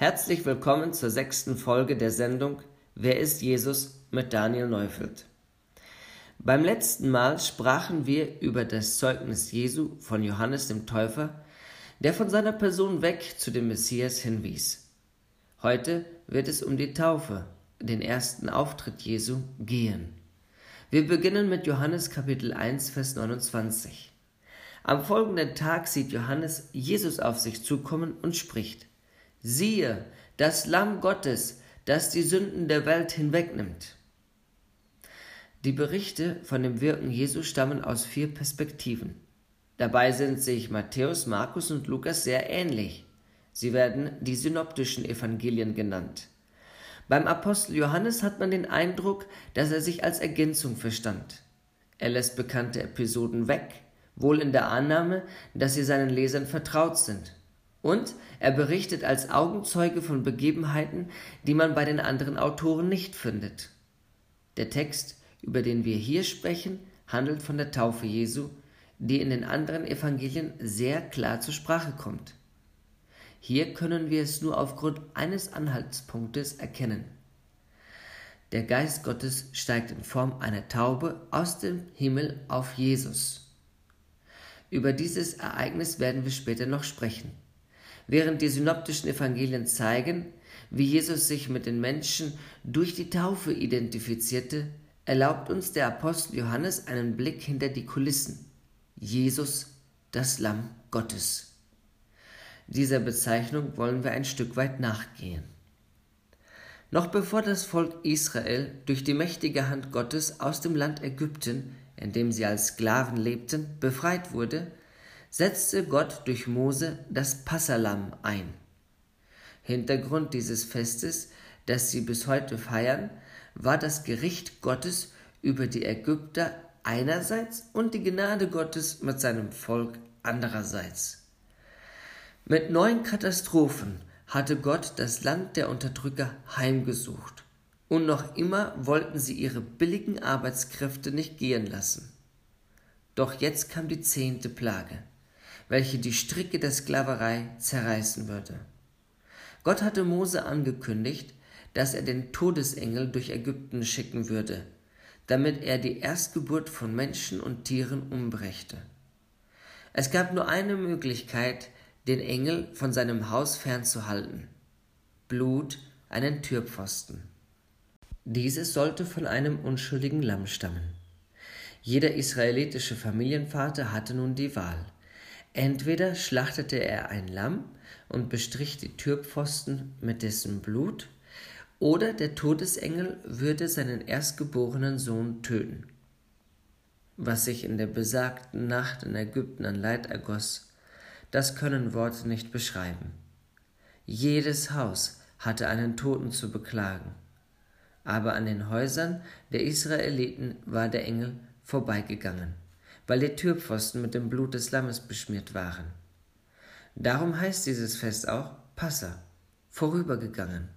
Herzlich willkommen zur sechsten Folge der Sendung Wer ist Jesus mit Daniel Neufeld. Beim letzten Mal sprachen wir über das Zeugnis Jesu von Johannes dem Täufer, der von seiner Person weg zu dem Messias hinwies. Heute wird es um die Taufe, den ersten Auftritt Jesu, gehen. Wir beginnen mit Johannes Kapitel 1, Vers 29. Am folgenden Tag sieht Johannes Jesus auf sich zukommen und spricht, Siehe, das Lamm Gottes, das die Sünden der Welt hinwegnimmt. Die Berichte von dem Wirken Jesu stammen aus vier Perspektiven. Dabei sind sich Matthäus, Markus und Lukas sehr ähnlich. Sie werden die synoptischen Evangelien genannt. Beim Apostel Johannes hat man den Eindruck, dass er sich als Ergänzung verstand. Er lässt bekannte Episoden weg, wohl in der Annahme, dass sie seinen Lesern vertraut sind. Und er berichtet als Augenzeuge von Begebenheiten, die man bei den anderen Autoren nicht findet. Der Text, über den wir hier sprechen, handelt von der Taufe Jesu, die in den anderen Evangelien sehr klar zur Sprache kommt. Hier können wir es nur aufgrund eines Anhaltspunktes erkennen. Der Geist Gottes steigt in Form einer Taube aus dem Himmel auf Jesus. Über dieses Ereignis werden wir später noch sprechen. Während die synoptischen Evangelien zeigen, wie Jesus sich mit den Menschen durch die Taufe identifizierte, erlaubt uns der Apostel Johannes einen Blick hinter die Kulissen. Jesus, das Lamm Gottes. Dieser Bezeichnung wollen wir ein Stück weit nachgehen. Noch bevor das Volk Israel durch die mächtige Hand Gottes aus dem Land Ägypten, in dem sie als Sklaven lebten, befreit wurde, setzte Gott durch Mose das Passalam ein. Hintergrund dieses Festes, das sie bis heute feiern, war das Gericht Gottes über die Ägypter einerseits und die Gnade Gottes mit seinem Volk andererseits. Mit neuen Katastrophen hatte Gott das Land der Unterdrücker heimgesucht, und noch immer wollten sie ihre billigen Arbeitskräfte nicht gehen lassen. Doch jetzt kam die zehnte Plage welche die Stricke der Sklaverei zerreißen würde. Gott hatte Mose angekündigt, dass er den Todesengel durch Ägypten schicken würde, damit er die Erstgeburt von Menschen und Tieren umbrächte. Es gab nur eine Möglichkeit, den Engel von seinem Haus fernzuhalten. Blut, einen Türpfosten. Dieses sollte von einem unschuldigen Lamm stammen. Jeder israelitische Familienvater hatte nun die Wahl. Entweder schlachtete er ein Lamm und bestrich die Türpfosten mit dessen Blut, oder der Todesengel würde seinen erstgeborenen Sohn töten. Was sich in der besagten Nacht in Ägypten an Leid ergoss, das können Worte nicht beschreiben. Jedes Haus hatte einen Toten zu beklagen, aber an den Häusern der Israeliten war der Engel vorbeigegangen weil die Türpfosten mit dem Blut des Lammes beschmiert waren. Darum heißt dieses Fest auch Passa, vorübergegangen.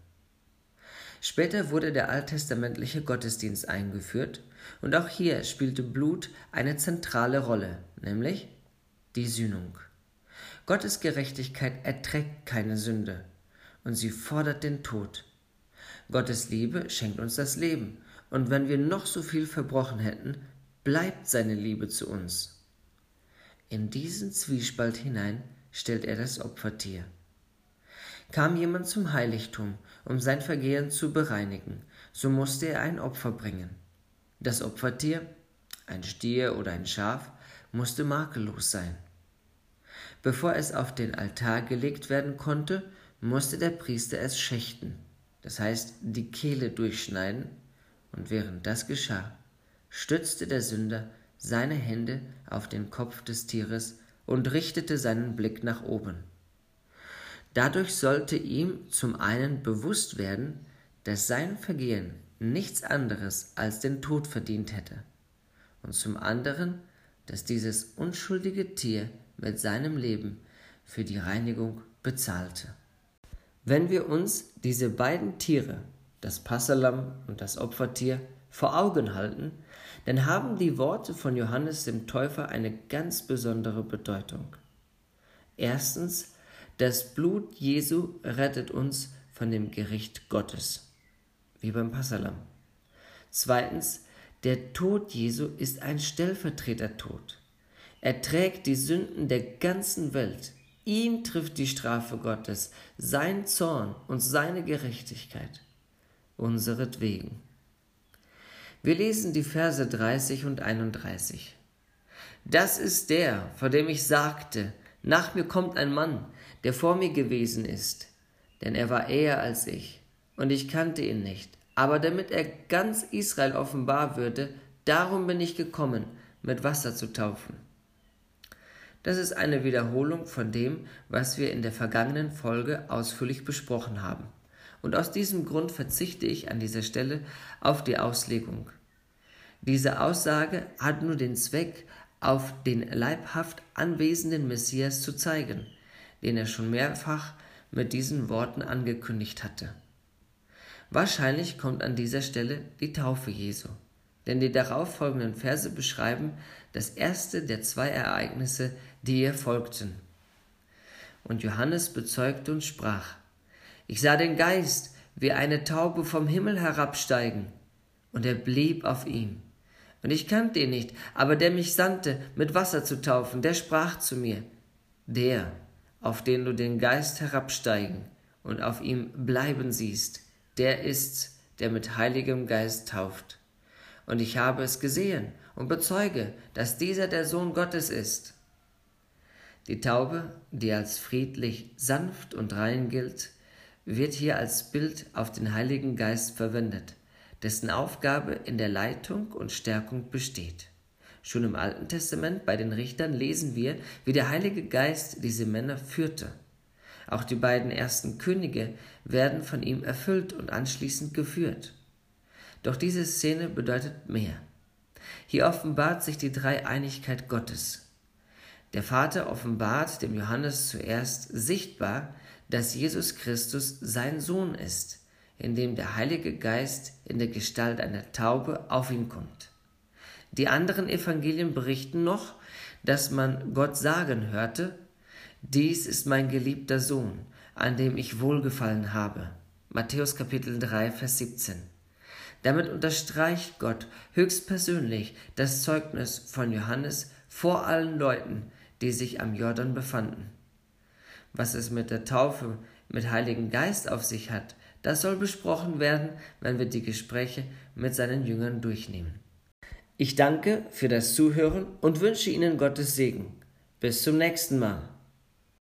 Später wurde der alttestamentliche Gottesdienst eingeführt und auch hier spielte Blut eine zentrale Rolle, nämlich die Sühnung. Gottes Gerechtigkeit erträgt keine Sünde und sie fordert den Tod. Gottes Liebe schenkt uns das Leben und wenn wir noch so viel verbrochen hätten, bleibt seine Liebe zu uns. In diesen Zwiespalt hinein stellt er das Opfertier. Kam jemand zum Heiligtum, um sein Vergehen zu bereinigen, so musste er ein Opfer bringen. Das Opfertier, ein Stier oder ein Schaf, musste makellos sein. Bevor es auf den Altar gelegt werden konnte, musste der Priester es schächten, das heißt die Kehle durchschneiden, und während das geschah, stützte der Sünder seine Hände auf den Kopf des Tieres und richtete seinen Blick nach oben. Dadurch sollte ihm zum einen bewusst werden, dass sein Vergehen nichts anderes als den Tod verdient hätte, und zum anderen, dass dieses unschuldige Tier mit seinem Leben für die Reinigung bezahlte. Wenn wir uns diese beiden Tiere, das Passalam und das Opfertier, vor Augen halten, dann haben die Worte von Johannes dem Täufer eine ganz besondere Bedeutung. Erstens, das Blut Jesu rettet uns von dem Gericht Gottes, wie beim Passalam. Zweitens, der Tod Jesu ist ein Stellvertretertod. Er trägt die Sünden der ganzen Welt. Ihn trifft die Strafe Gottes, sein Zorn und seine Gerechtigkeit, unseretwegen. Wir lesen die Verse 30 und 31. Das ist der, vor dem ich sagte, nach mir kommt ein Mann, der vor mir gewesen ist, denn er war eher als ich, und ich kannte ihn nicht. Aber damit er ganz Israel offenbar würde, darum bin ich gekommen, mit Wasser zu taufen. Das ist eine Wiederholung von dem, was wir in der vergangenen Folge ausführlich besprochen haben. Und aus diesem Grund verzichte ich an dieser Stelle auf die Auslegung. Diese Aussage hat nur den Zweck, auf den leibhaft anwesenden Messias zu zeigen, den er schon mehrfach mit diesen Worten angekündigt hatte. Wahrscheinlich kommt an dieser Stelle die Taufe Jesu, denn die darauffolgenden Verse beschreiben das erste der zwei Ereignisse, die ihr folgten. Und Johannes bezeugte und sprach, ich sah den Geist wie eine Taube vom Himmel herabsteigen, und er blieb auf ihm. Und ich kannte ihn nicht, aber der mich sandte, mit Wasser zu taufen, der sprach zu mir, der, auf den du den Geist herabsteigen und auf ihm bleiben siehst, der ist's, der mit heiligem Geist tauft. Und ich habe es gesehen und bezeuge, dass dieser der Sohn Gottes ist. Die Taube, die als friedlich, sanft und rein gilt, wird hier als Bild auf den Heiligen Geist verwendet dessen Aufgabe in der Leitung und Stärkung besteht. Schon im Alten Testament bei den Richtern lesen wir, wie der Heilige Geist diese Männer führte. Auch die beiden ersten Könige werden von ihm erfüllt und anschließend geführt. Doch diese Szene bedeutet mehr. Hier offenbart sich die Dreieinigkeit Gottes. Der Vater offenbart dem Johannes zuerst sichtbar, dass Jesus Christus sein Sohn ist, in dem der Heilige Geist in der Gestalt einer Taube auf ihn kommt. Die anderen Evangelien berichten noch, dass man Gott sagen hörte, dies ist mein geliebter Sohn, an dem ich wohlgefallen habe. Matthäus Kapitel 3, Vers 17. Damit unterstreicht Gott höchstpersönlich das Zeugnis von Johannes vor allen Leuten, die sich am Jordan befanden. Was es mit der Taufe mit Heiligen Geist auf sich hat, das soll besprochen werden, wenn wir die Gespräche mit seinen Jüngern durchnehmen. Ich danke für das Zuhören und wünsche Ihnen Gottes Segen. Bis zum nächsten Mal.